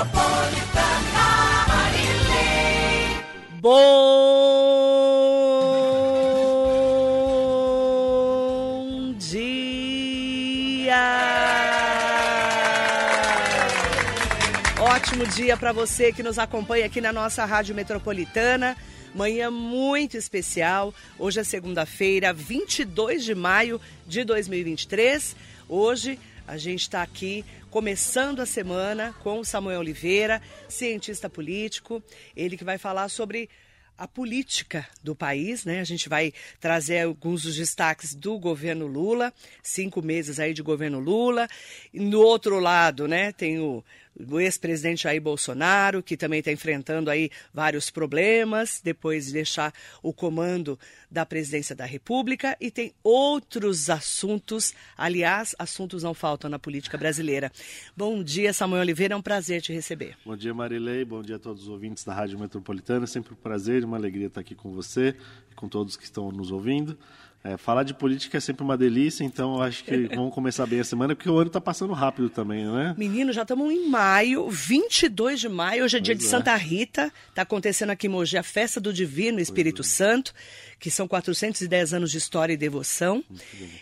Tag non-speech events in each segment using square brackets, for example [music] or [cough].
Metropolitana Marilei. Bom dia! Ótimo dia para você que nos acompanha aqui na nossa Rádio Metropolitana. Manhã muito especial. Hoje é segunda-feira, 22 de maio de 2023. Hoje a gente está aqui começando a semana com o Samuel Oliveira, cientista político. Ele que vai falar sobre a política do país, né? A gente vai trazer alguns dos destaques do governo Lula, cinco meses aí de governo Lula. E no outro lado, né, tem o, o ex-presidente Jair Bolsonaro, que também está enfrentando aí vários problemas, depois de deixar o comando da presidência da República. E tem outros assuntos, aliás, assuntos não faltam na política brasileira. Bom dia, Samuel Oliveira, é um prazer te receber. Bom dia, Marilei, bom dia a todos os ouvintes da Rádio Metropolitana. Sempre um prazer e uma alegria estar aqui com você e com todos que estão nos ouvindo. É, falar de política é sempre uma delícia, então eu acho que vamos começar bem a semana, porque o ano está passando rápido também, né? Menino, já estamos em maio, 22 de maio, hoje é dia Pois de é. Santa Rita, está acontecendo aqui em Mogi a festa do Divino Espírito Santo, que são 410 anos de história e devoção.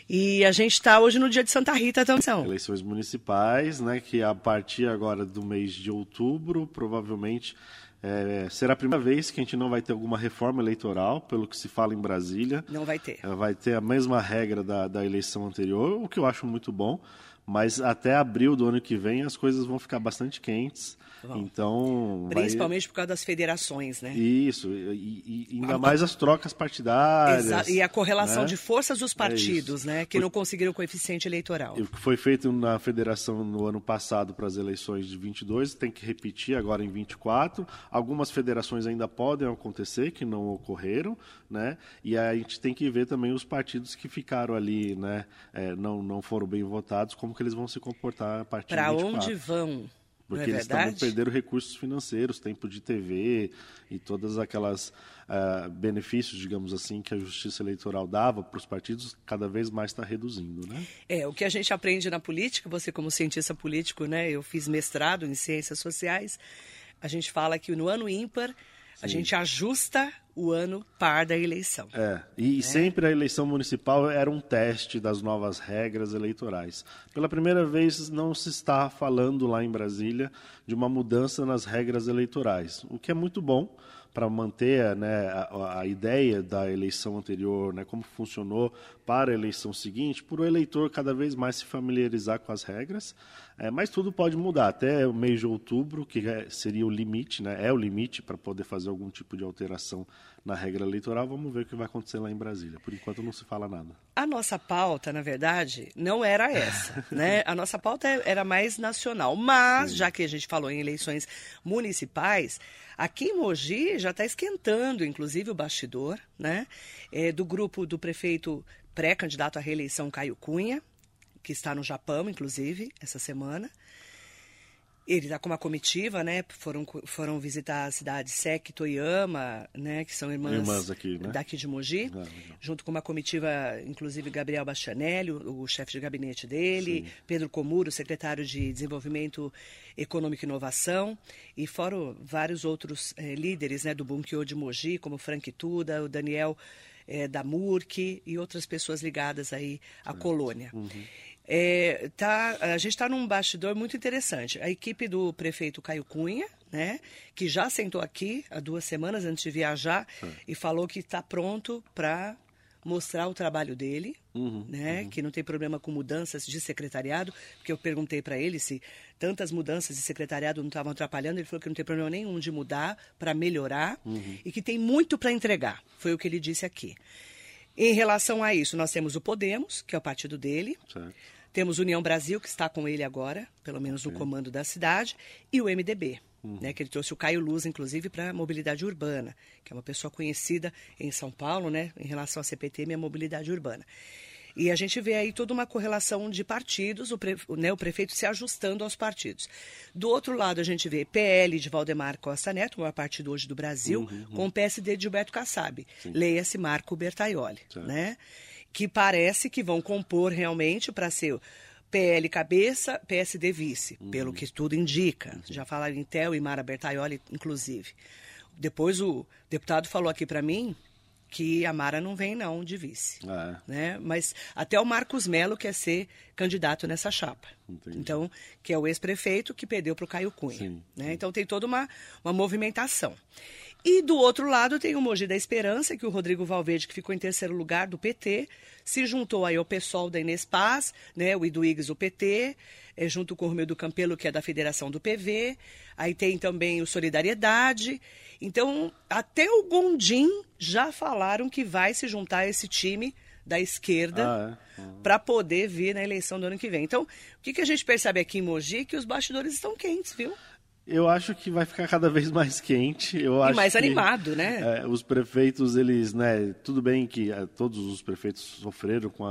E a gente está hoje no dia de Santa Rita também. São. Eleições municipais, né, que a partir agora do mês de outubro, provavelmente é, será a primeira vez que a gente não vai ter alguma reforma eleitoral, pelo que se fala em Brasília. Não vai ter. Ela vai ter a mesma regra da, da eleição anterior, o que eu acho muito bom. Mas até abril do ano que vem as coisas vão ficar bastante quentes. Então. vai- Principalmente por causa das federações, né? Isso, e, e- ainda mais as trocas partidárias. Exa- E a correlação né? de forças dos É partidos, isso. né? Que não conseguiram coeficiente eleitoral. E O que foi feito na federação no ano passado para as eleições de 22 tem que repetir agora em 24. Algumas federações ainda podem acontecer que não ocorreram, né? E a gente tem que ver também os partidos que ficaram ali, né? é, não não foram bem votados, como que eles vão se comportar a partir Para de 24. onde vão? Porque é eles também verdade? perderam recursos financeiros, tempo de TV e todas aquelas ah, benefícios, digamos assim, que a Justiça Eleitoral dava para os partidos, cada vez mais está reduzindo, né? É, o que a gente aprende na política, você como cientista político, né? Eu fiz mestrado em ciências sociais. A gente fala que no ano ímpar a gente ajusta o ano par da eleição. É, e sempre a eleição municipal era um teste das novas regras eleitorais. Pela primeira vez, não se está falando lá em Brasília de uma mudança nas regras eleitorais, o que é muito bom para manter né, a, a ideia da eleição anterior, né, como funcionou para a eleição seguinte, para o eleitor cada vez mais se familiarizar com as regras. É, mas tudo pode mudar até o mês de outubro, que é- seria o limite, né, é o limite para poder fazer algum tipo de alteração na regra eleitoral. Vamos ver o que vai acontecer lá em Brasília. Por enquanto não se fala nada. A nossa pauta, na verdade, não era essa, [laughs] né? A nossa pauta era mais nacional, mas já que a gente falou em eleições municipais, aqui em Mogi já está esquentando, inclusive o bastidor, né? É, do grupo do prefeito pré-candidato à reeleição Caio Cunha, que está no Japão, inclusive, essa semana. Ele está com uma comitiva, né? Foram, foram visitar a cidade Sek e Toyama, né? Que são irmãs, Irmãs aqui, né? daqui de Mogi, Ah, junto com uma comitiva, inclusive Gabriel Bastianelli, o, o chefe de gabinete dele, Pedro Comuro, secretário de Desenvolvimento Econômico e Inovação, e fora vários outros eh, líderes né, do Bunkyo de Mogi, como Frank Tuda, o Daniel eh, da Murk e outras pessoas ligadas aí à colônia. É, tá, a gente está num bastidor muito interessante. A equipe do prefeito Caio Cunha, né, que já sentou aqui há duas semanas antes de viajar e falou que está pronto para mostrar o trabalho dele, né, que não tem problema com mudanças de secretariado, porque eu perguntei para ele se tantas mudanças de secretariado não estavam atrapalhando, ele falou que não tem problema nenhum de mudar para melhorar e que tem muito para entregar. Foi o que ele disse aqui. Em relação a isso, nós temos o Podemos, que é o partido dele, Certo. Temos União Brasil, que está com ele agora, pelo menos no comando da cidade, e o MDB, né, que ele trouxe o Caio Luz, inclusive, para a mobilidade urbana, que é uma pessoa conhecida em São Paulo, né, em relação à CPTM e à mobilidade urbana. E a gente vê aí toda uma correlação de partidos, o, pre- né, o prefeito se ajustando aos partidos. Do outro lado, a gente vê PL de Valdemar Costa Neto, o maior partido hoje do Brasil, com o PSD de Gilberto Kassab. Leia-se Marco Bertaioli, Certo. né? Que parece que vão compor realmente para ser PL cabeça, PSD vice, pelo que tudo indica. Já falaram em Theo e Mara Bertaioli, inclusive. Depois o deputado falou aqui para mim que a Mara não vem não de vice. É. Né? Mas até o Marcos Melo quer ser candidato nessa chapa. Entendi. Então, que é o ex-prefeito que perdeu para o Caio Cunha. Sim, né? Então tem toda uma, uma movimentação. E do outro lado tem o Mogi da Esperança, que o Rodrigo Valverde, que ficou em terceiro lugar do PT, se juntou aí ao pessoal da Inês Paz, né, o Iduígues, o PT, eh, junto com o Romeu do Campelo, que é da Federação do PV. Aí tem também o Solidariedade. Então, até o Gondim já falaram que vai se juntar a esse time da esquerda Ah, é? para poder vir na eleição do ano que vem. Então, o que, que a gente percebe aqui em Mogi? Que os bastidores estão quentes, viu? Eu acho que vai ficar cada vez mais quente. Eu E acho mais que, animado, né? é, os prefeitos, eles, né? Tudo bem que é, todos os prefeitos sofreram com,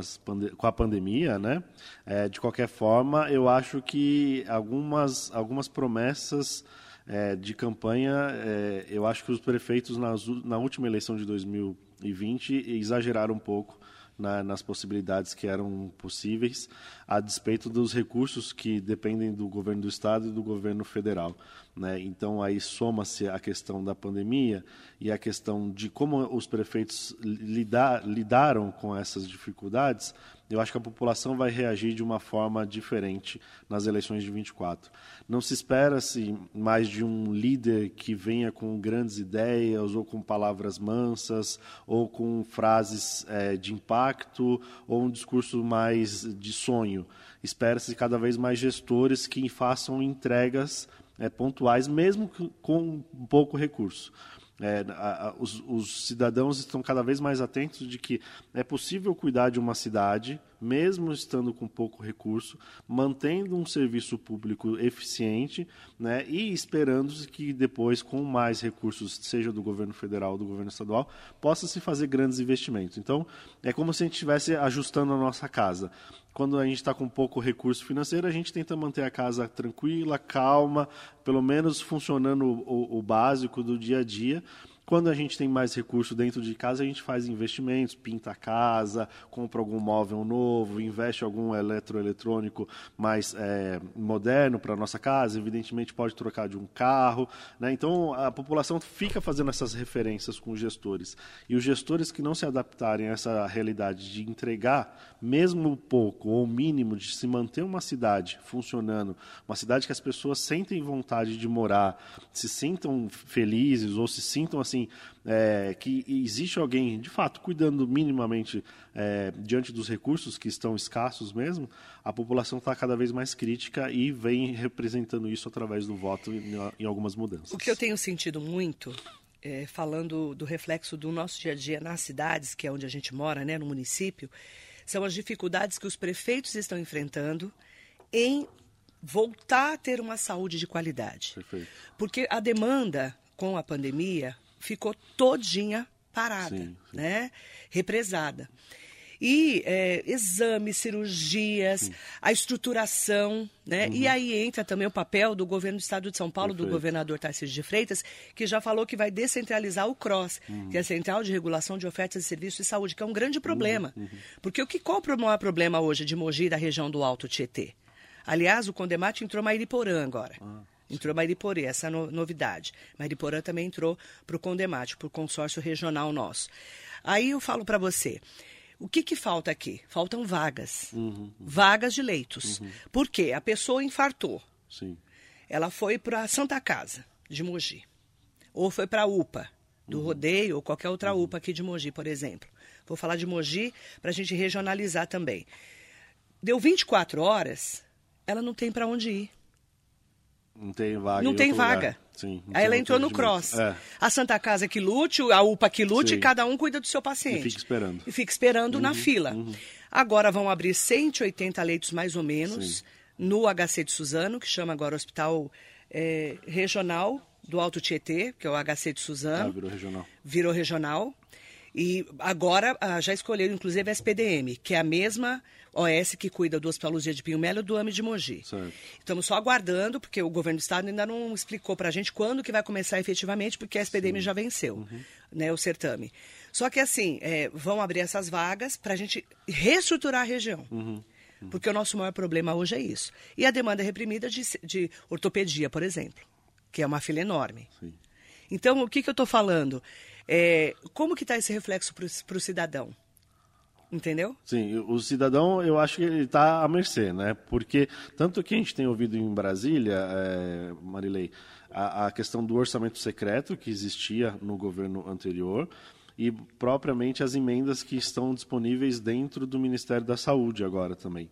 com a pandemia, né? É, de qualquer forma, eu acho que algumas, algumas promessas é, de campanha, é, eu acho que os prefeitos nas na última eleição de 2020 exageraram um pouco na- nas possibilidades que eram possíveis, a despeito dos recursos que dependem do governo do estado e do governo federal. Né? Então aí soma-se a questão da pandemia e a questão de como os prefeitos lidar, lidaram com essas dificuldades. Eu acho que a população vai reagir de uma forma diferente nas eleições de 24. Não se espera-se mais de um líder que venha com grandes ideias ou com palavras mansas ou com frases eh, de impacto ou um discurso mais de sonho. Espera-se cada vez mais gestores que façam entregas eh, pontuais, mesmo com pouco recurso. É, a- a- os, os cidadãos estão cada vez mais atentos de que é possível cuidar de uma cidade, mesmo estando com pouco recurso, mantendo um serviço público eficiente né, e esperando que depois, com mais recursos, seja do governo federal ou do governo estadual, possa se fazer grandes investimentos. Então, é como se a gente estivesse ajustando a nossa casa. Quando a gente está com pouco recurso financeiro, a gente tenta manter a casa tranquila, calma, pelo menos funcionando o- o básico do dia a dia. Quando a gente tem mais recurso dentro de casa, a gente faz investimentos, pinta a casa, compra algum móvel novo, investe algum eletroeletrônico mais eh, moderno para nossa casa, evidentemente pode trocar de um carro. Né? Então a população fica fazendo essas referências com os gestores. E os gestores que não se adaptarem a essa realidade de entregar, mesmo pouco ou mínimo, de se manter uma cidade funcionando, uma cidade que as pessoas sentem vontade de morar, se sintam felizes ou se sintam assim é, que existe alguém de fato cuidando minimamente é, diante dos recursos que estão escassos mesmo, a população está cada vez mais crítica e vem representando isso através do voto em, em algumas mudanças. O que eu tenho sentido muito, é, falando do reflexo do nosso dia a dia nas cidades, que é onde a gente mora, né, no município, são as dificuldades que os prefeitos estão enfrentando em voltar a ter uma saúde de qualidade. Perfeito. Porque a demanda com a pandemia ficou todinha parada, Sim, sim. né? Represada. E é, exames, cirurgias, a estruturação, né? E aí entra também o papel do governo do Estado de São Paulo, do Perfeito. governador Tarcísio de Freitas, que já falou que vai descentralizar o CROSS, que é a Central de Regulação de Ofertas de Serviços de Saúde, que é um grande problema. Porque o que, qual o maior problema hoje de Mogi e da região do Alto Tietê? Aliás, o Condemate entrou Mairiporã agora. Entrou Mairiporã, essa é no- novidade. Mairiporã também entrou para o Condemate, para o consórcio regional nosso. Aí eu falo para você, o que, que falta aqui? Faltam vagas. Vagas de leitos. Por quê? A pessoa infartou. Sim. Ela foi para a Santa Casa, de Mogi. Ou foi para a UPA, do Rodeio, ou qualquer outra UPA aqui de Mogi, por exemplo. Vou falar de Mogi para a gente regionalizar também. Deu 24 horas, ela não tem para onde ir. Não tem vaga. não em tem vaga. Sim, não Aí tem ela entrou no cross. É. A Santa Casa que lute, a UPA que lute, Sim. cada um cuida do seu paciente. E fica esperando. Uhum, E fica esperando na fila. Agora vão abrir 180 leitos mais ou menos Sim. no HC de Suzano, que chama agora Hospital eh, Regional do Alto Tietê, que é o HC de Ah, Suzano virou regional. virou regional. E agora ah, já escolheram, inclusive, a SPDM, que é a mesma OS que cuida do Hospital Luzia de Pinho Melo e do AME de Mogi. Certo. Estamos só aguardando, porque o governo do estado ainda não explicou para a gente quando que vai começar efetivamente, porque a SPDM já venceu, né, o certame. Só que assim, é, vão abrir essas vagas para a gente reestruturar a região. Porque o nosso maior problema hoje é isso. E a demanda reprimida de, de ortopedia, por exemplo, que é uma fila enorme. Sim. Então, o que, que eu estou falando? É, como que está esse reflexo para o cidadão? Entendeu? Sim, o cidadão, eu acho que ele está à mercê, né? Porque tanto que a gente tem ouvido em Brasília, é, Marilei, a, a questão do orçamento secreto que existia no governo anterior e propriamente as emendas que estão disponíveis dentro do Ministério da Saúde agora também.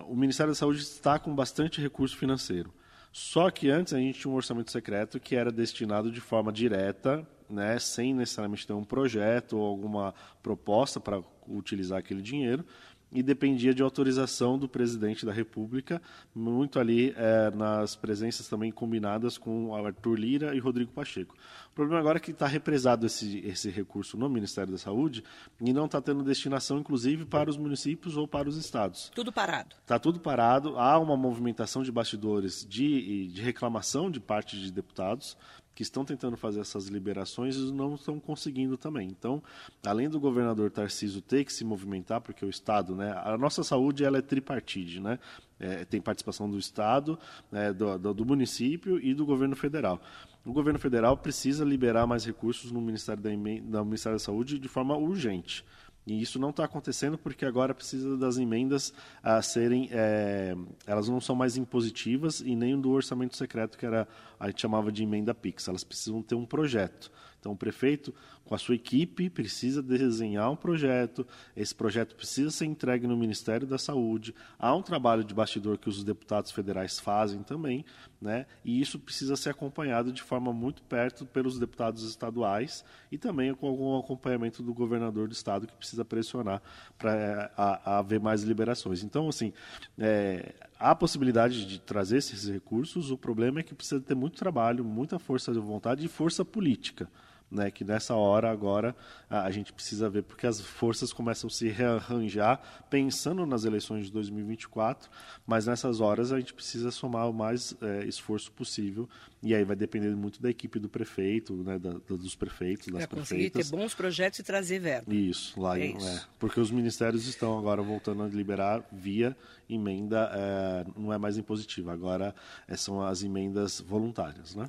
O Ministério da Saúde está com bastante recurso financeiro. Só que antes a gente tinha um orçamento secreto que era destinado de forma direta, né, sem necessariamente ter um projeto ou alguma proposta para utilizar aquele dinheiro, e dependia de autorização do presidente da República, muito ali é, nas presenças também combinadas com Arthur Lira e Rodrigo Pacheco. O problema agora é que está represado esse, esse recurso no Ministério da Saúde e não está tendo destinação, inclusive, para os municípios ou para os estados. Tudo parado. Está tudo parado, há uma movimentação de bastidores de, de reclamação de parte de deputados, que estão tentando fazer essas liberações e não estão conseguindo também. Então, além do governador Tarciso ter que se movimentar, porque o Estado, né, a nossa saúde ela é tripartide, né? É, tem participação do Estado, né, do, do, do, município e do governo federal. O governo federal precisa liberar mais recursos no Ministério da, no Ministério da Saúde de forma urgente. E isso não está acontecendo porque agora precisa das emendas a serem, é, elas não são mais impositivas e nem do orçamento secreto que era a gente chamava de emenda PIX. Elas precisam ter um projeto. Então, o prefeito, com a sua equipe, precisa desenhar um projeto, esse projeto precisa ser entregue no Ministério da Saúde. Há um trabalho de bastidor que os deputados federais fazem também, né? e isso precisa ser acompanhado de forma muito perto pelos deputados estaduais e também com algum acompanhamento do governador do estado que precisa pressionar para haver mais liberações. Então, assim, é, há possibilidade de trazer esses recursos, o problema é que precisa ter muito trabalho, muita força de vontade e força política né, que nessa hora agora a, gente precisa ver porque as forças começam a se rearranjar pensando nas eleições de 2024, mas nessas horas a gente precisa somar o mais é, esforço possível e aí vai depender muito da equipe do prefeito, né, da, dos prefeitos, das pra conseguir ter bons projetos e trazer verba. Isso, lá é isso. É, porque os ministérios estão agora voltando a liberar via emenda, é, não é mais impositiva, agora é, são as emendas voluntárias, né?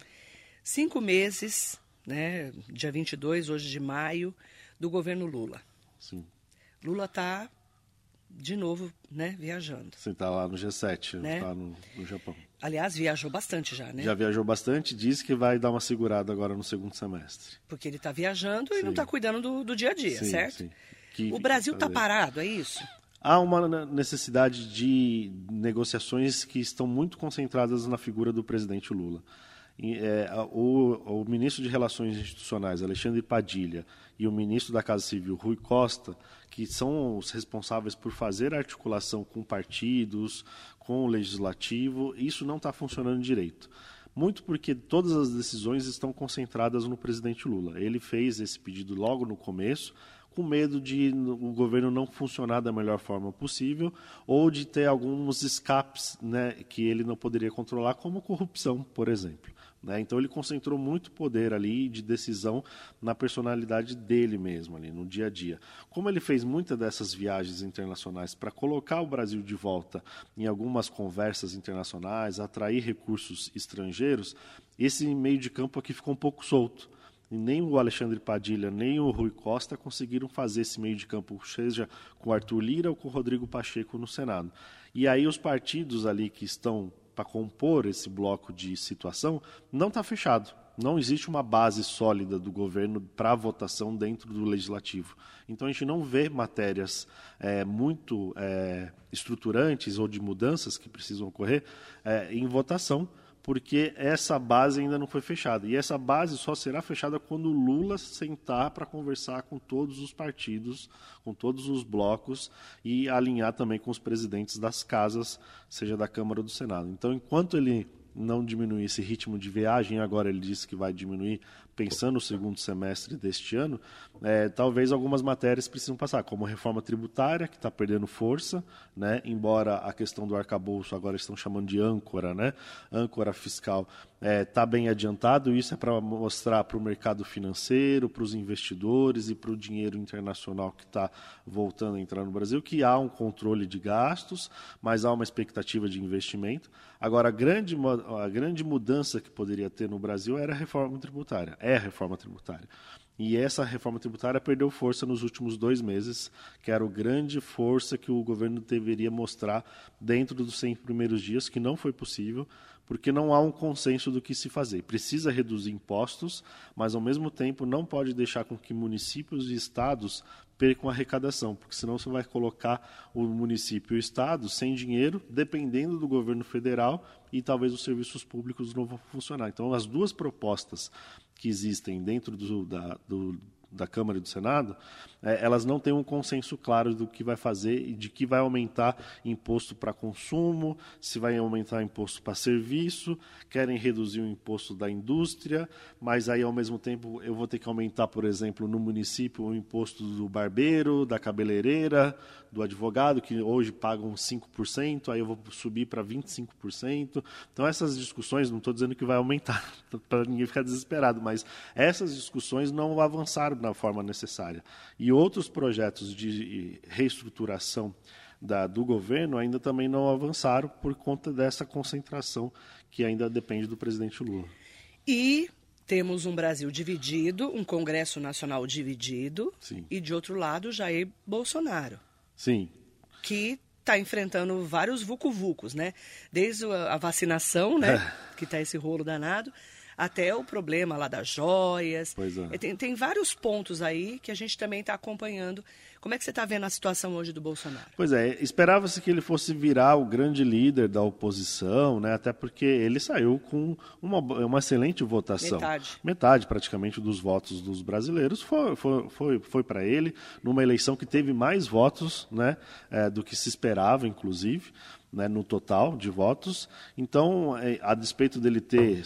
Cinco meses né, dia 22, hoje de maio, do governo Lula. Sim. Lula está de novo, né, viajando. Você está lá no G7, né? Tá no, no, Japão. Aliás, viajou bastante já, né? Já viajou bastante, diz que vai dar uma segurada agora no segundo semestre. Porque ele está viajando sim. e não está cuidando do, do, dia a dia, sim, certo? Sim. Que, o Brasil está parado, é isso? Há uma necessidade de negociações que estão muito concentradas na figura do presidente Lula é, o, o, ministro de Relações Institucionais, Alexandre Padilha, e o ministro da Casa Civil, Rui Costa, que são os responsáveis por fazer articulação com partidos, com o legislativo, isso não está funcionando direito. Muito porque todas as decisões estão concentradas no presidente Lula. Ele fez esse pedido logo no começo, com medo de o governo não funcionar da melhor forma possível ou de ter alguns escapes né, que ele não poderia controlar, como corrupção, por exemplo. Né? Então ele concentrou muito poder ali de decisão na personalidade dele mesmo, ali no dia a dia. Como ele fez muitas dessas viagens internacionais para colocar o Brasil de volta em algumas conversas internacionais, atrair recursos estrangeiros, esse meio de campo aqui ficou um pouco solto. E nem o Alexandre Padilha, nem o Rui Costa conseguiram fazer esse meio de campo, seja com o Arthur Lira ou com o Rodrigo Pacheco no Senado. E aí os partidos ali que estão para compor esse bloco de situação não está fechado. Não existe uma base sólida do governo para votação dentro do legislativo. Então a gente não vê matérias é, muito é, estruturantes ou de mudanças que precisam ocorrer é, em votação porque essa base ainda não foi fechada. E essa base só será fechada quando Lula sentar para conversar com todos os partidos, com todos os blocos e alinhar também com os presidentes das casas, seja da Câmara ou do Senado. Então, enquanto ele não diminuir esse ritmo de viagem, agora ele disse que vai diminuir pensando no segundo semestre deste ano, é, talvez algumas matérias precisam passar, como a reforma tributária, que está perdendo força, né? embora a questão do arcabouço agora estão chamando de âncora, né? âncora fiscal, está bem adiantado. Isso é para mostrar para o mercado financeiro, para os investidores e para o dinheiro internacional que está voltando a entrar no Brasil que há um controle de gastos, mas há uma expectativa de investimento. Agora, a grande, a grande mudança que poderia ter no Brasil era a reforma tributária, é a reforma tributária. E essa reforma tributária perdeu força nos últimos dois meses, que era a grande força que o governo deveria mostrar dentro dos 100 primeiros dias, que não foi possível, porque não há um consenso do que se fazer. Precisa reduzir impostos, mas ao mesmo tempo não pode deixar com que municípios e estados percam arrecadação, porque senão você vai colocar o município e o estado sem dinheiro, dependendo do governo federal, e talvez os serviços públicos não vão funcionar. Então, as duas propostas que existem dentro do, da, do, da Câmara e do Senado, é, elas não têm um consenso claro do que vai fazer e de que vai aumentar imposto para consumo, se vai aumentar imposto para serviço, querem reduzir o imposto da indústria, mas aí ao mesmo tempo eu vou ter que aumentar, por exemplo, no município o imposto do barbeiro, da cabeleireira, do advogado, que hoje pagam 5%, aí eu vou subir para 25%. Então essas discussões, não estou dizendo que vai aumentar, [laughs] para ninguém ficar desesperado, mas essas discussões não avançaram da forma necessária. E outros projetos de reestruturação da, do governo ainda também não avançaram por conta dessa concentração que ainda depende do presidente Lula. E temos um Brasil dividido, um Congresso Nacional dividido, Sim. e de outro lado, Jair Bolsonaro. Sim. Que está enfrentando vários vucu-vucos, né? Desde a vacinação, né? É. Que está esse rolo danado até o problema lá das joias. Pois é. Tem, tem vários pontos aí que a gente também está acompanhando. Como é que você está vendo a situação hoje do Bolsonaro? Pois é, esperava-se que ele fosse virar o grande líder da oposição, né? até porque ele saiu com uma, uma excelente votação. Metade. Metade, praticamente, dos votos dos brasileiros foi, foi, foi, foi para ele, numa eleição que teve mais votos né, é, do que se esperava, inclusive né, no total de votos. Então, é, a despeito dele ter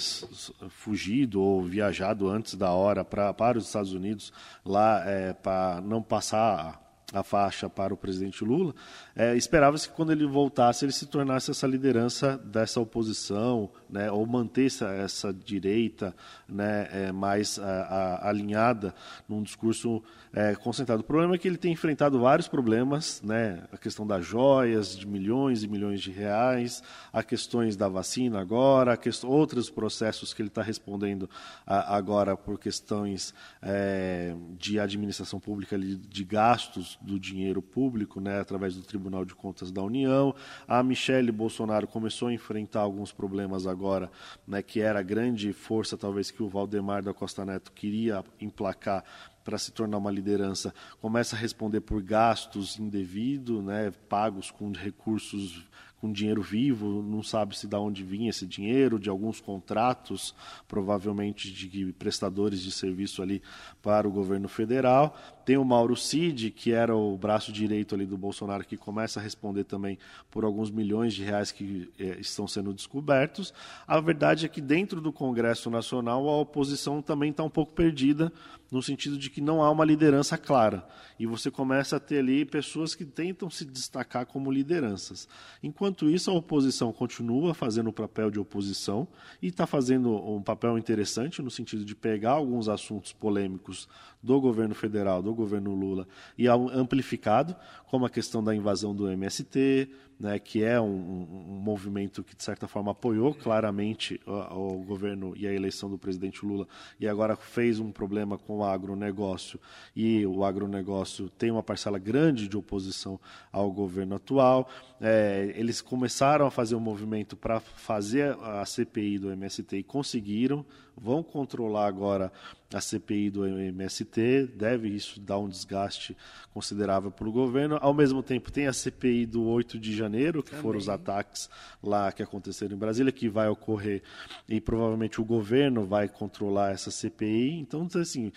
fugido ou viajado antes da hora pra, para os Estados Unidos, lá é, para não passar a faixa para o presidente Lula, é, esperava-se que quando ele voltasse ele se tornasse essa liderança dessa oposição, né, ou mantesse essa direita né, é, mais a, a, alinhada num discurso é, concentrado. O problema é que ele tem enfrentado vários problemas, né, a questão das joias de milhões e milhões de reais, a questões da vacina agora, quest... outros processos que ele está respondendo a, agora por questões é, de administração pública, de gastos do dinheiro público, né, através do Tribunal de Contas da União. A Michele Bolsonaro começou a enfrentar alguns problemas agora, né, que era a grande força, talvez, que o Valdemar da Costa Neto queria emplacar para se tornar uma liderança, começa a responder por gastos indevidos, né, pagos com recursos com dinheiro vivo, não sabe se de onde vinha esse dinheiro, de alguns contratos, provavelmente de prestadores de serviço ali para o governo federal. Tem o Mauro Cid, que era o braço direito ali do Bolsonaro, que começa a responder também por alguns milhões de reais que eh, estão sendo descobertos. A verdade é que dentro do Congresso Nacional a oposição também está um pouco perdida, no sentido de que não há uma liderança clara. E você começa a ter ali pessoas que tentam se destacar como lideranças. Enquanto isso, a oposição continua fazendo o papel de oposição e está fazendo um papel interessante no sentido de pegar alguns assuntos polêmicos do governo federal, do governo Lula, e amplificado, como a questão da invasão do MST, né, que é um, um, movimento que, de certa forma, apoiou claramente o, o, governo e a eleição do presidente Lula, e agora fez um problema com o agronegócio, e o agronegócio tem uma parcela grande de oposição ao governo atual. É, eles começaram a fazer um movimento para fazer a CPI do MST e conseguiram, vão controlar agora a CPI do MST, deve isso dar um desgaste considerável para o governo. Ao mesmo tempo, tem a CPI do 8 de janeiro, que Também. foram os ataques lá que aconteceram em Brasília, que vai ocorrer e provavelmente o governo vai controlar essa CPI. Então, assim,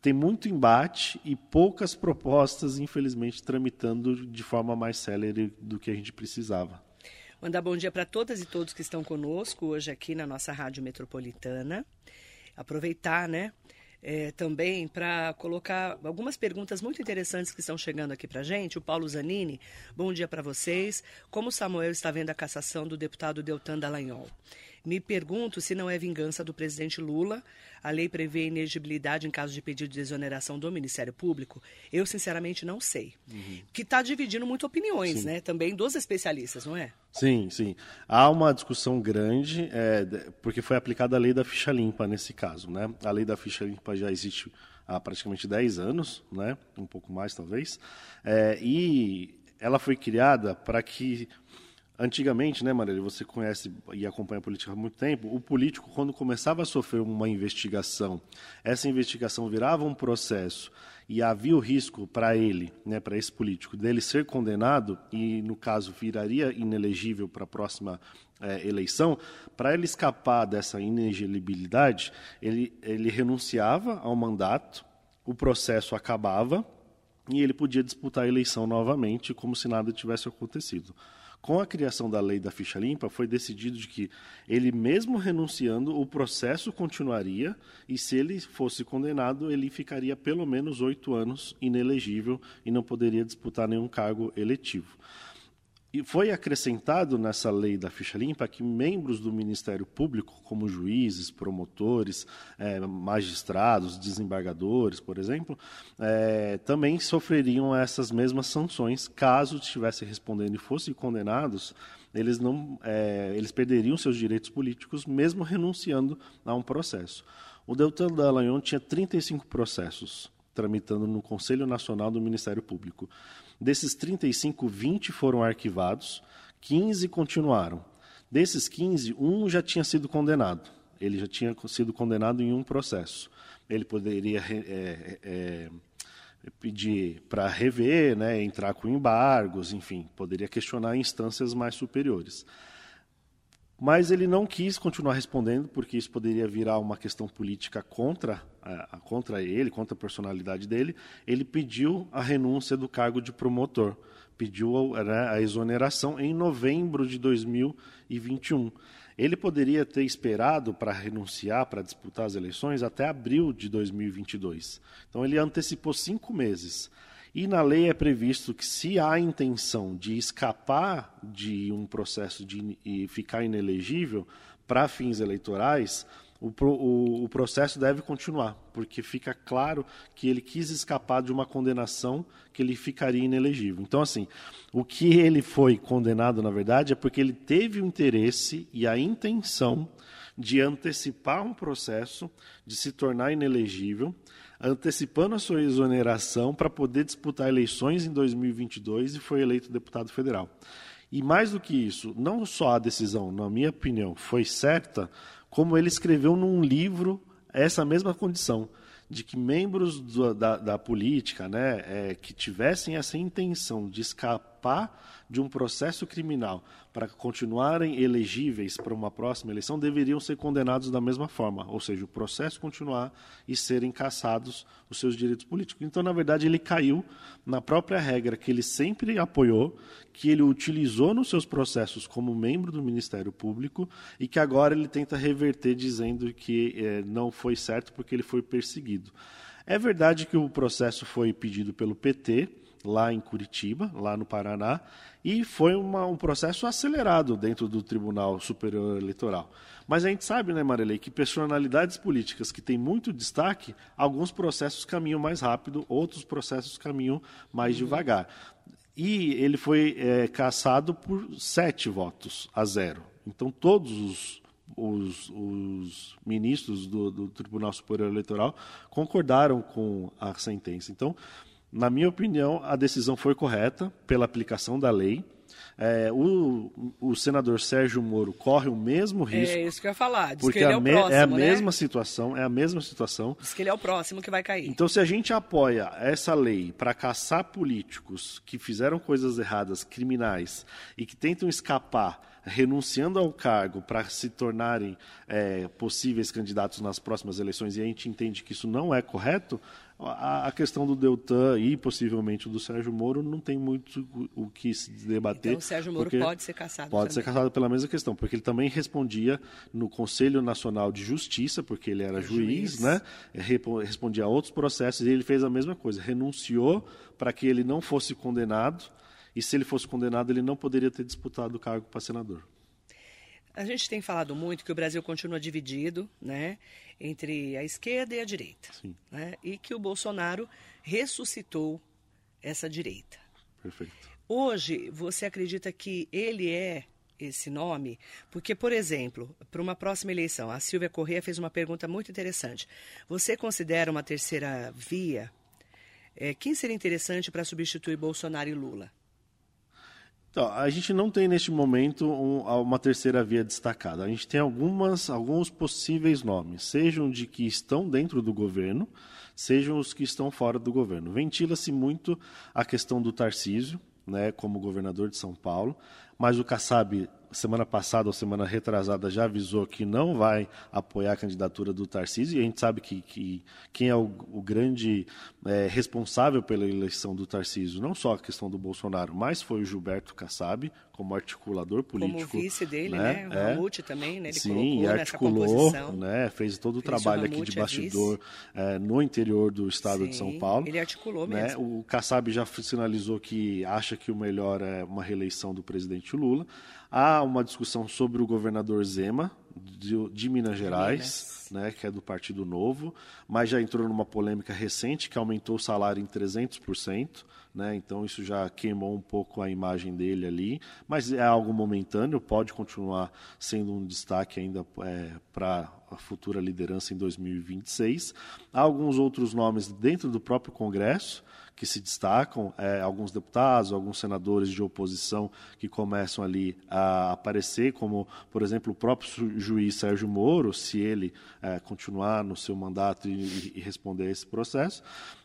tem muito embate e poucas propostas, infelizmente, tramitando de forma mais célere do que a gente precisava. Mandar bom dia para todas e todos que estão conosco hoje aqui na nossa Rádio Metropolitana. Aproveitar, né? é, também para colocar algumas perguntas muito interessantes que estão chegando aqui para gente. O Paulo Zanini, bom dia para vocês. Como Samuel está vendo a cassação do deputado Deltan Dallagnol? Me pergunto se não é vingança do presidente Lula. A lei prevê inegibilidade em caso de pedido de exoneração do Ministério Público. Eu, sinceramente, não sei. Que está dividindo muito opiniões, Sim. né? Também dos especialistas, não é? Sim, sim. Há uma discussão grande, é, porque foi aplicada a lei da ficha limpa nesse caso. Né? A lei da ficha limpa já existe há praticamente 10 anos, né? um pouco mais talvez, É, e ela foi criada para que. Antigamente, né, Marília, você conhece e acompanha a política há muito tempo, o político, quando começava a sofrer uma investigação, essa investigação virava um processo e havia o risco para ele, né, para esse político, dele ser condenado e, no caso, viraria inelegível para a próxima eh, eleição, para ele escapar dessa inelegibilidade, ele, ele renunciava ao mandato, o processo acabava e ele podia disputar a eleição novamente, como se nada tivesse acontecido. Com a criação da lei da ficha limpa, foi decidido de que ele, mesmo renunciando, o processo continuaria e, se ele fosse condenado, ele ficaria pelo menos oito anos inelegível e não poderia disputar nenhum cargo eletivo. E foi acrescentado nessa lei da ficha limpa que membros do Ministério Público, como juízes, promotores, eh, magistrados, desembargadores, por exemplo, eh, também sofreriam essas mesmas sanções caso estivessem respondendo e fossem condenados. Eles não, eh, eles perderiam seus direitos políticos, mesmo renunciando a um processo. O Deltan Dallagnol tinha 35 processos tramitando no Conselho Nacional do Ministério Público. Desses 35, 20 foram arquivados, 15 continuaram. Desses 15, um já tinha sido condenado. Ele já tinha sido condenado em um processo. Ele poderia re- é, é, pedir para rever, né, entrar com embargos, enfim, poderia questionar instâncias mais superiores. Mas ele não quis continuar respondendo, porque isso poderia virar uma questão política contra, a, contra ele, contra a personalidade dele. Ele pediu a renúncia do cargo de promotor, pediu né, a exoneração em novembro de 2021. Ele poderia ter esperado para renunciar, para disputar as eleições, até abril de 2022. Então, ele antecipou cinco meses. E na lei é previsto que, se há intenção de escapar de um processo de, e ficar inelegível para fins eleitorais, o, o, o, processo deve continuar, porque fica claro que ele quis escapar de uma condenação que ele ficaria inelegível. Então, assim, o que ele foi condenado, na verdade, é porque ele teve o interesse e a intenção de antecipar um processo, de se tornar inelegível, antecipando a sua exoneração para poder disputar eleições em 2022 e foi eleito deputado federal. E mais do que isso, não só a decisão, na minha opinião, foi certa, como ele escreveu num livro essa mesma condição de que membros do, da, da, política, né, é, que tivessem essa intenção de escapar de um processo criminal para continuarem elegíveis para uma próxima eleição, deveriam ser condenados da mesma forma, ou seja, o processo continuar e serem cassados os seus direitos políticos. Então, na verdade, ele caiu na própria regra que ele sempre apoiou, que ele utilizou nos seus processos como membro do Ministério Público e que agora ele tenta reverter dizendo que eh, não foi certo porque ele foi perseguido. É verdade que o processo foi pedido pelo PT, lá em Curitiba, lá no Paraná, e foi uma, um processo acelerado dentro do Tribunal Superior Eleitoral. Mas a gente sabe, né, Marilei, que personalidades políticas que têm muito destaque, alguns processos caminham mais rápido, outros processos caminham mais uhum. devagar. E ele foi é, cassado por sete votos a zero. Então, todos os, os, os ministros do, do Tribunal Superior Eleitoral concordaram com a sentença. Então, na minha opinião, a decisão foi correta pela aplicação da lei. É, o, o, senador Sérgio Moro corre o mesmo risco. É isso que eu ia falar. Diz porque é, o próximo, é a né? mesma situação, é a mesma situação. Diz que ele é o próximo que vai cair. Então, se a gente apoia essa lei para caçar políticos que fizeram coisas erradas, criminais, e que tentam escapar renunciando ao cargo para se tornarem é, possíveis candidatos nas próximas eleições, e a gente entende que isso não é correto, a, a questão do Deltan e possivelmente do Sérgio Moro não tem muito o, que se debater. Então, o Sérgio Moro pode ser caçado Pode também. ser caçado pela mesma questão, porque ele também respondia no Conselho Nacional de Justiça, porque ele era juiz, juiz. né? respondia a outros processos, e ele fez a mesma coisa, renunciou para que ele não fosse condenado, e se ele fosse condenado, ele não poderia ter disputado o cargo para senador. A gente tem falado muito que o Brasil continua dividido, né, entre a esquerda e a direita, né, e que o Bolsonaro ressuscitou essa direita. Perfeito. Hoje, você acredita que ele é esse nome? Porque, por exemplo, para uma próxima eleição, a Silvia Corrêa fez uma pergunta muito interessante. Você considera uma terceira via? É, quem seria interessante para substituir Bolsonaro e Lula? Então, a gente não tem neste momento um- uma terceira via destacada. A gente tem algumas, alguns possíveis nomes, sejam de que estão dentro do governo, sejam os que estão fora do governo. Ventila-se muito a questão do Tarcísio, né, como governador de São Paulo, mas o Kassab, semana passada ou semana retrasada, já avisou que não vai apoiar a candidatura do Tarcísio, e a gente sabe que, que quem é o, o grande eh, responsável pela eleição do Tarcísio, não só a questão do Bolsonaro, mas foi o Gilberto Kassab, como articulador político. Como vice dele, né? O É. Também, né? Ele Sim, e articulou, né, fez todo o trabalho aqui de é bastidor eh, no interior do estado de Sim, São Paulo. ele articulou né? mesmo. O Kassab já sinalizou que acha que o melhor é uma reeleição do presidente Lula. Há uma discussão sobre o governador Zema, de, de Minas Gerais, né, que é do Partido Novo, mas já entrou numa polêmica recente que aumentou o salário em 300%. Né, então isso já queimou um pouco a imagem dele ali, mas é algo momentâneo, pode continuar sendo um destaque ainda para a futura liderança em 2026. Há alguns outros nomes dentro do próprio Congresso que se destacam, é, alguns deputados, alguns senadores de oposição que começam ali a aparecer, como, por exemplo, o próprio juiz Sérgio Moro, se ele é, continuar no seu mandato e, e responder a esse processo.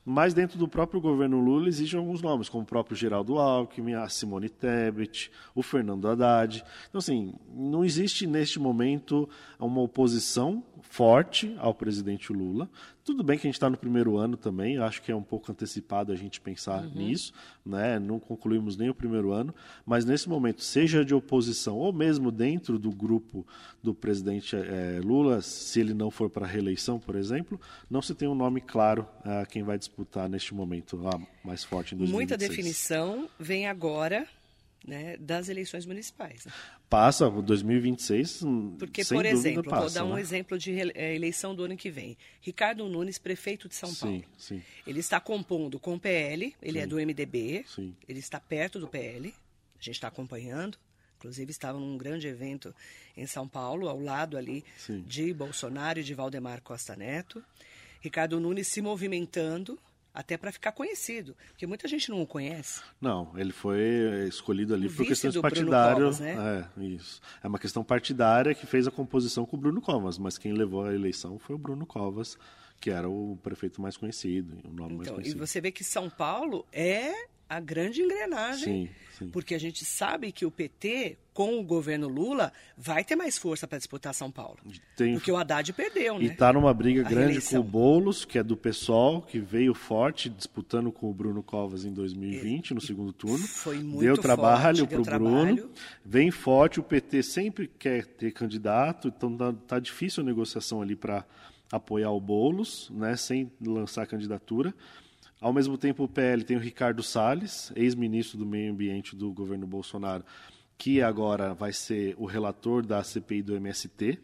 Mas dentro do próprio governo Lula existem alguns nomes, como o próprio Geraldo Alckmin, a Simone Tebet, o Fernando Haddad. Então, assim, não existe neste momento uma oposição forte ao presidente Lula. Tudo bem que a gente está no primeiro ano também, acho que é um pouco antecipado a gente pensar nisso, né? não concluímos nem o primeiro ano, mas nesse momento, seja de oposição ou mesmo dentro do grupo do presidente eh, Lula, se ele não for para a reeleição, por exemplo, não se tem um nome claro a quem vai disputar neste momento a mais forte em 2026. Muita definição vem agora né, das eleições municipais. né? Passa, o 2026, hum, Porque, por exemplo, passa, vou dar um né? exemplo de eh, eleição do ano que vem. Ricardo Nunes, prefeito de São Paulo. Sim, sim, Ele está compondo com o PL, ele é Sim. do MDB, sim. ele está perto do PL, a gente está acompanhando. Inclusive, estava num grande evento em São Paulo, ao lado ali Sim. de Bolsonaro e de Valdemar Costa Neto. Ricardo Nunes se movimentando até para ficar conhecido, porque muita gente não o conhece. Não, ele foi escolhido ali O por questões partidárias. Né? É, isso. É uma questão partidária que fez a composição com o Bruno Covas, mas quem levou a eleição foi o Bruno Covas, que era o prefeito mais conhecido, o nome mais Então, e conhecido. você vê que São Paulo é a grande engrenagem. Sim, sim. Porque a gente sabe que o PT, com o governo Lula, vai ter mais força para disputar São Paulo. Tem- Porque o Haddad perdeu, E né? está numa briga A grande reeleição. com o Boulos, que é do PSOL, que veio forte, disputando com o Bruno Covas em 2020, no segundo turno. Foi muito Deu trabalho para o Bruno. Vem forte, o PT sempre quer ter candidato, então tá, tá difícil a negociação ali para apoiar o Boulos, né, sem lançar candidatura. Ao mesmo tempo, o PL tem o Ricardo Salles, ex-ministro do Meio Ambiente do governo Bolsonaro, que agora vai ser o relator da CPI do MST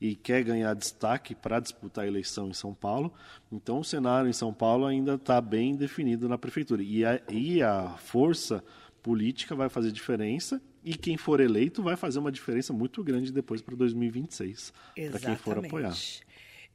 e quer ganhar destaque para disputar a eleição em São Paulo. Então, o cenário em São Paulo ainda está bem definido na prefeitura. E a, e a força política vai fazer diferença e quem for eleito vai fazer uma diferença muito grande depois para 2026, para quem for apoiar.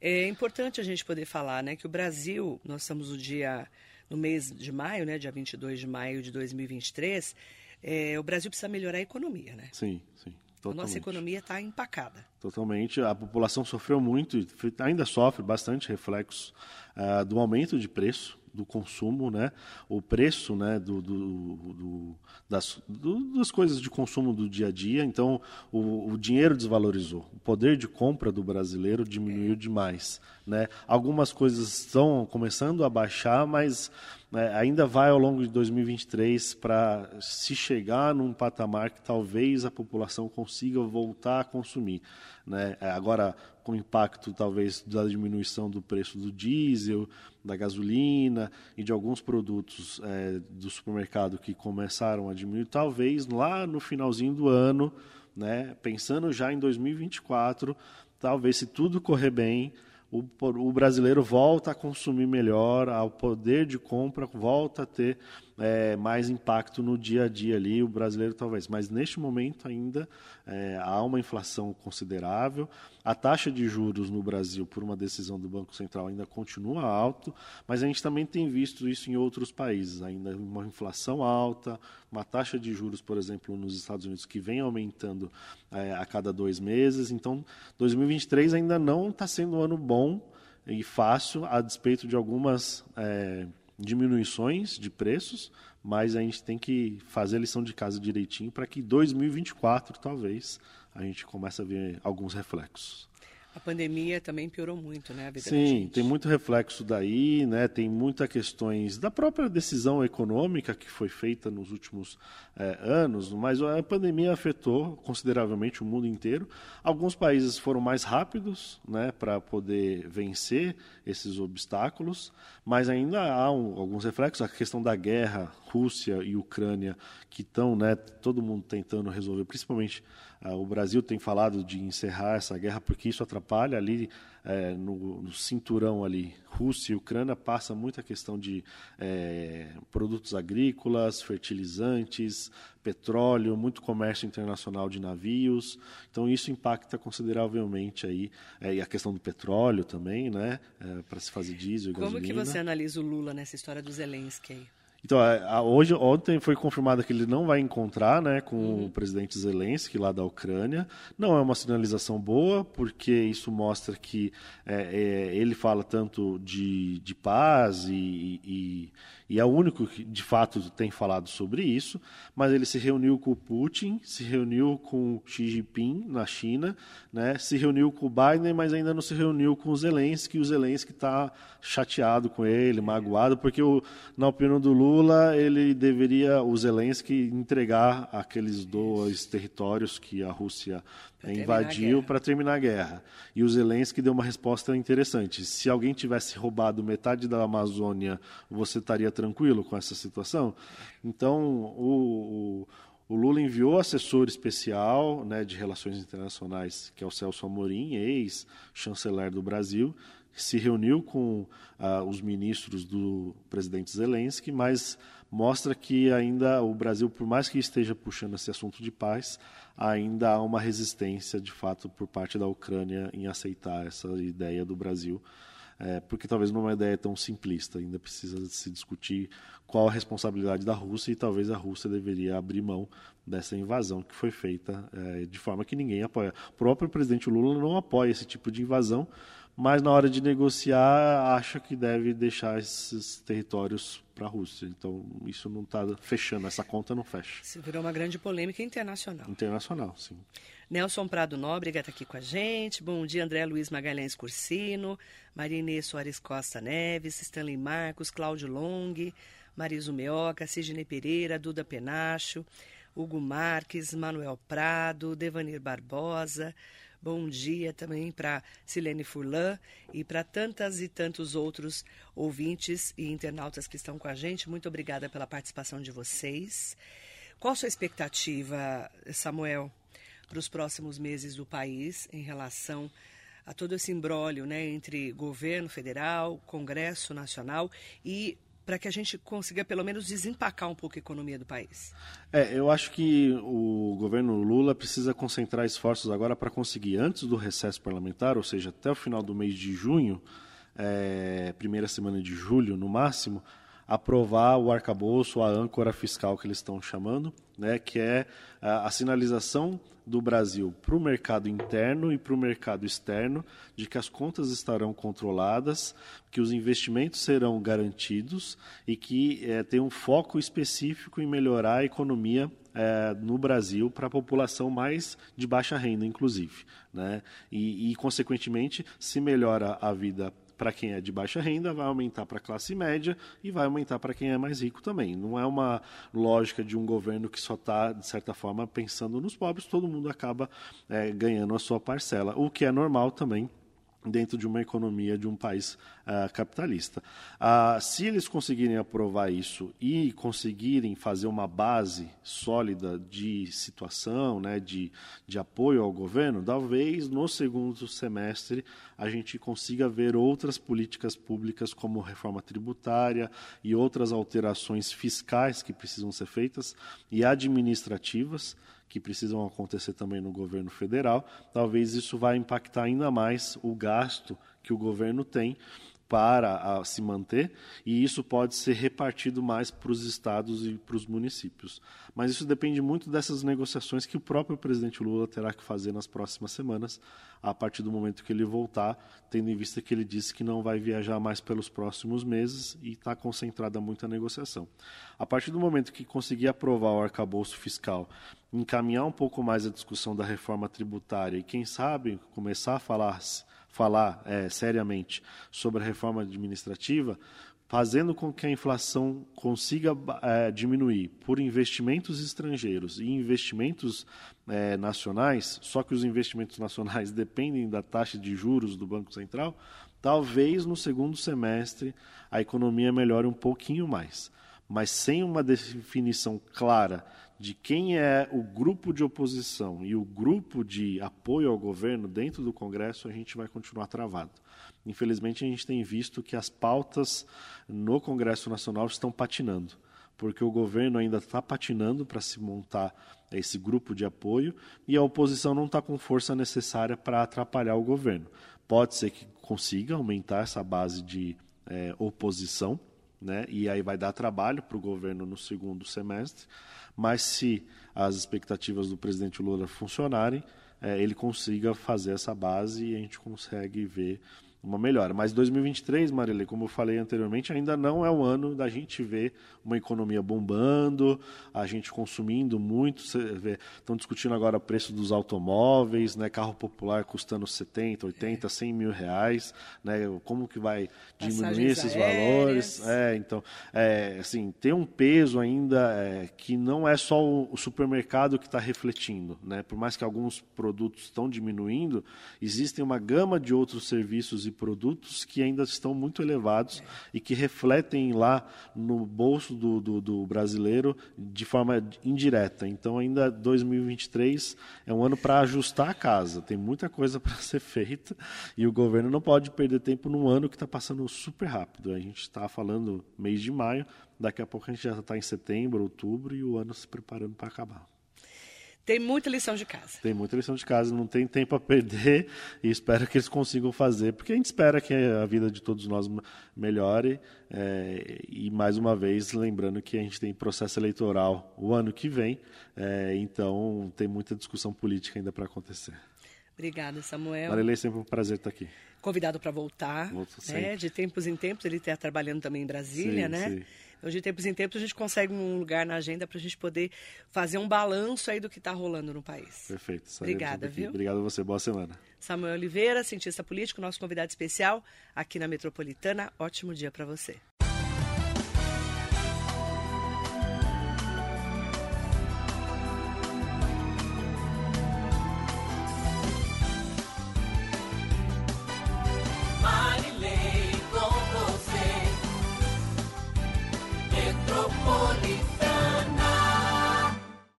É importante a gente poder falar, né, que o Brasil, nós estamos no dia no mês de maio, né, dia 22 de maio de 2023, é, o Brasil precisa melhorar a economia, né? Sim, sim. A nossa Totalmente. economia está empacada. Totalmente. A população sofreu muito e ainda sofre bastante reflexos ah, do aumento de preço do consumo, né? O preço, né, do, do- do- das, do- das coisas de consumo do dia a dia. Então, o, o dinheiro desvalorizou. O poder de compra do brasileiro diminuiu demais, né? Algumas coisas estão começando a baixar, mas né, ainda vai ao longo de 2023 para se chegar num patamar que talvez a população consiga voltar a consumir. Né? É, Agora, com o impacto talvez da diminuição do preço do diesel, da gasolina e de alguns produtos é, do supermercado que começaram a diminuir, talvez lá no finalzinho do ano né, pensando já em 2024, talvez se tudo correr bem, o, o brasileiro volta a consumir melhor, o poder de compra volta a ter é, mais impacto no dia a dia ali, o brasileiro talvez. Mas neste momento ainda é, há uma inflação considerável. A taxa de juros no Brasil, por uma decisão do Banco Central, ainda continua alto, mas a gente também tem visto isso em outros países, ainda uma inflação alta, uma taxa de juros, por exemplo, nos Estados Unidos, que vem aumentando é, a cada dois meses. Então, 2023 ainda não está sendo um ano bom e fácil, a despeito de algumas é, diminuições de preços, mas a gente tem que fazer a lição de casa direitinho para que 2024, talvez, a gente comece a ver alguns reflexos. A pandemia também piorou muito, né? A vida Sim, tem muito reflexo daí, né? Tem muitas questões da própria decisão econômica que foi feita nos últimos é, anos, mas a pandemia afetou consideravelmente o mundo inteiro. Alguns países foram mais rápidos, né, para poder vencer esses obstáculos, mas ainda há um, alguns reflexos. A questão da guerra, Rússia e Ucrânia, que estão, né, todo mundo tentando resolver, principalmente ah, o Brasil tem falado de encerrar essa guerra porque isso atrapalha ali é, no, no, cinturão ali Rússia e Ucrânia passa muita questão de é, produtos agrícolas, fertilizantes, petróleo, muito comércio internacional de navios. Então isso impacta consideravelmente aí é, e a questão do petróleo também, né, é, para se fazer diesel. E Como gasolina. que você analisa o Lula nessa história do Zelensky? Aí? Então, hoje, ontem foi confirmado que ele não vai encontrar né, com uhum. o presidente Zelensky lá da Ucrânia. Não é uma sinalização boa, porque isso mostra que é, é, ele fala tanto de, de paz e, e, e é o único que de fato tem falado sobre isso, mas ele se reuniu com o Putin, se reuniu com Xi Jinping na China, né, se reuniu com o Biden, mas ainda não se reuniu com o Zelensky, e o Zelensky está chateado com ele, magoado, porque o, na opinião do Lula, ele deveria, o Zelensky, entregar aqueles dois territórios que a Rússia pra invadiu para terminar a guerra. E o Zelensky deu uma resposta interessante. Se alguém tivesse roubado metade da Amazônia, você estaria tranquilo com essa situação? Então, o, o, o Lula enviou assessor especial né, de relações internacionais, que é o Celso Amorim, ex-chanceler do Brasil, se reuniu com uh, os ministros do presidente Zelensky, mas mostra que ainda o Brasil, por mais que esteja puxando esse assunto de paz, ainda há uma resistência, de fato, por parte da Ucrânia em aceitar essa ideia do Brasil, é, porque talvez não é uma ideia tão simplista, ainda precisa se discutir qual a responsabilidade da Rússia e talvez a Rússia deveria abrir mão dessa invasão que foi feita é, de forma que ninguém apoia. O próprio presidente Lula não apoia esse tipo de invasão, mas na hora de negociar acha que deve deixar esses territórios para a Rússia. Então isso não está fechando, essa conta não fecha. Isso virou uma grande polêmica internacional. Internacional, sim. Nelson Prado Nóbrega está aqui com a gente. Bom dia, André Luiz Magalhães Cursino, Marinê Soares Costa Neves, Stanley Marcos, Cláudio Long, Mariso Meoca, Sidney Pereira, Duda Penacho, Hugo Marques, Manuel Prado, Devanir Barbosa, Bom dia também para Silene Furlan e para tantas e tantos outros ouvintes e internautas que estão com a gente. Muito obrigada pela participação de vocês. Qual a sua expectativa, Samuel, para os próximos meses do país em relação a todo esse imbróglio né, entre governo federal, Congresso Nacional e para que a gente consiga pelo menos desempacar um pouco a economia do país? É, eu acho que o governo Lula precisa concentrar esforços agora para conseguir, antes do recesso parlamentar, ou seja, até o final do mês de junho, é, primeira semana de julho no máximo, aprovar o arcabouço, a âncora fiscal que eles estão chamando, né, que é a, a sinalização do Brasil para o mercado interno e para o mercado externo de que as contas estarão controladas, que os investimentos serão garantidos e que é, tem um foco específico em melhorar a economia é, no Brasil para a população mais de baixa renda, inclusive. Né? E, e, consequentemente, se melhora a vida para quem é de baixa renda, vai aumentar para a classe média e vai aumentar para quem é mais rico também. Não é uma lógica de um governo que só está, de certa forma, pensando nos pobres, todo mundo acaba é, ganhando a sua parcela, o que é normal também dentro de uma economia de um país uh, capitalista. Uh, se eles conseguirem aprovar isso e conseguirem fazer uma base sólida de situação, né, de, de apoio ao governo, talvez no segundo semestre a gente consiga ver outras políticas públicas como reforma tributária e outras alterações fiscais que precisam ser feitas e administrativas que precisam acontecer também no governo federal, talvez isso vai impactar ainda mais o gasto que o governo tem para a, se manter, e isso pode ser repartido mais para os estados e para os municípios. Mas isso depende muito dessas negociações que o próprio presidente Lula terá que fazer nas próximas semanas, a partir do momento que ele voltar, tendo em vista que ele disse que não vai viajar mais pelos próximos meses e está concentrada muita negociação. A partir do momento que conseguir aprovar o arcabouço fiscal, encaminhar um pouco mais a discussão da reforma tributária e, quem sabe, começar a falar falar é, seriamente sobre a reforma administrativa, fazendo com que a inflação consiga é, diminuir por investimentos estrangeiros e investimentos é, nacionais, só que os investimentos nacionais [laughs] dependem da taxa de juros do Banco Central, talvez no segundo semestre a economia melhore um pouquinho mais. Mas sem uma definição clara de quem é o grupo de oposição e o grupo de apoio ao governo dentro do Congresso, a gente vai continuar travado. Infelizmente, a gente tem visto que as pautas no Congresso Nacional estão patinando, porque o governo ainda está patinando para se montar esse grupo de apoio e a oposição não está com força necessária para atrapalhar o governo. Pode ser que consiga aumentar essa base de é, oposição, né? e aí vai dar trabalho para o governo no segundo semestre mas se as expectativas do presidente Lula funcionarem, é, ele consiga fazer essa base e a gente consegue ver uma melhora. Mas 2023, Marilê, como eu falei anteriormente, ainda não é o ano da gente ver uma economia bombando, a gente consumindo muito. Estão discutindo agora o preço dos automóveis, né? carro popular custando 70, 80, 100 mil reais. Né? Como que vai diminuir Passagens esses aéreas. valores? É, então, é, assim, tem um peso ainda é, que não é só o, supermercado que está refletindo. Né? Por mais que alguns produtos estão diminuindo, existem uma gama de outros serviços e produtos que ainda estão muito elevados e que refletem lá no bolso do, do, do, brasileiro de forma indireta. Então, ainda 2023 é um ano para ajustar a casa. Tem muita coisa [laughs] para ser feita e o governo não pode perder tempo num ano que está passando super rápido. A gente está falando mês de maio, daqui a pouco a gente já está em setembro, outubro e o ano se preparando para acabar. Tem muita lição de casa. Tem muita lição de casa, não tem tempo a perder e espero que eles consigam fazer, porque a gente espera que a vida de todos nós melhore. É, e mais uma vez, lembrando que a gente tem processo eleitoral o ano que vem, é, então tem muita discussão política ainda para acontecer. Obrigada, Samuel. Marilei, sempre um prazer estar aqui. Convidado para voltar, né? de tempos em tempos, ele está trabalhando também em Brasília, sim, né? Sim. Então, de tempos em tempos, a gente consegue um lugar na agenda para a gente poder fazer um balanço aí do que está rolando no país. Perfeito. Obrigada, viu? Obrigado a você. Boa semana. Samuel Oliveira, cientista político, nosso convidado especial aqui na Metropolitana. Ótimo dia para você.